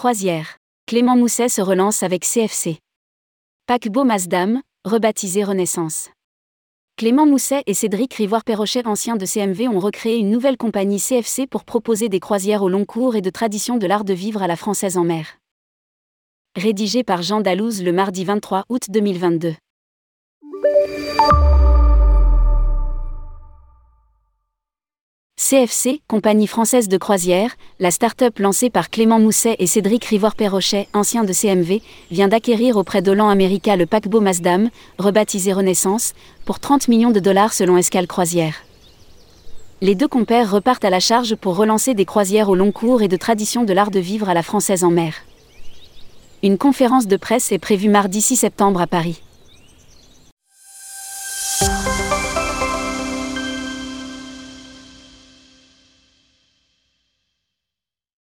Croisière. Clément Mousset se relance avec CFC. Paquebot Masdam, rebaptisé Renaissance. Clément Mousset et Cédric Rivoire-Perrochet, anciens de CMV, ont recréé une nouvelle compagnie CFC pour proposer des croisières au long cours et de tradition de l'art de vivre à la française en mer. Rédigé par Jean Dalouse le mardi 23 août 2022. CFC, compagnie française de croisière, la start-up lancée par Clément Mousset et Cédric Rivoire-Perrochet, anciens de CMV, vient d'acquérir auprès d'Olan America le paquebot Masdam, rebaptisé Renaissance, pour 30 millions de dollars selon Escale Croisière. Les deux compères repartent à la charge pour relancer des croisières au long cours et de tradition de l'art de vivre à la française en mer. Une conférence de presse est prévue mardi 6 septembre à Paris.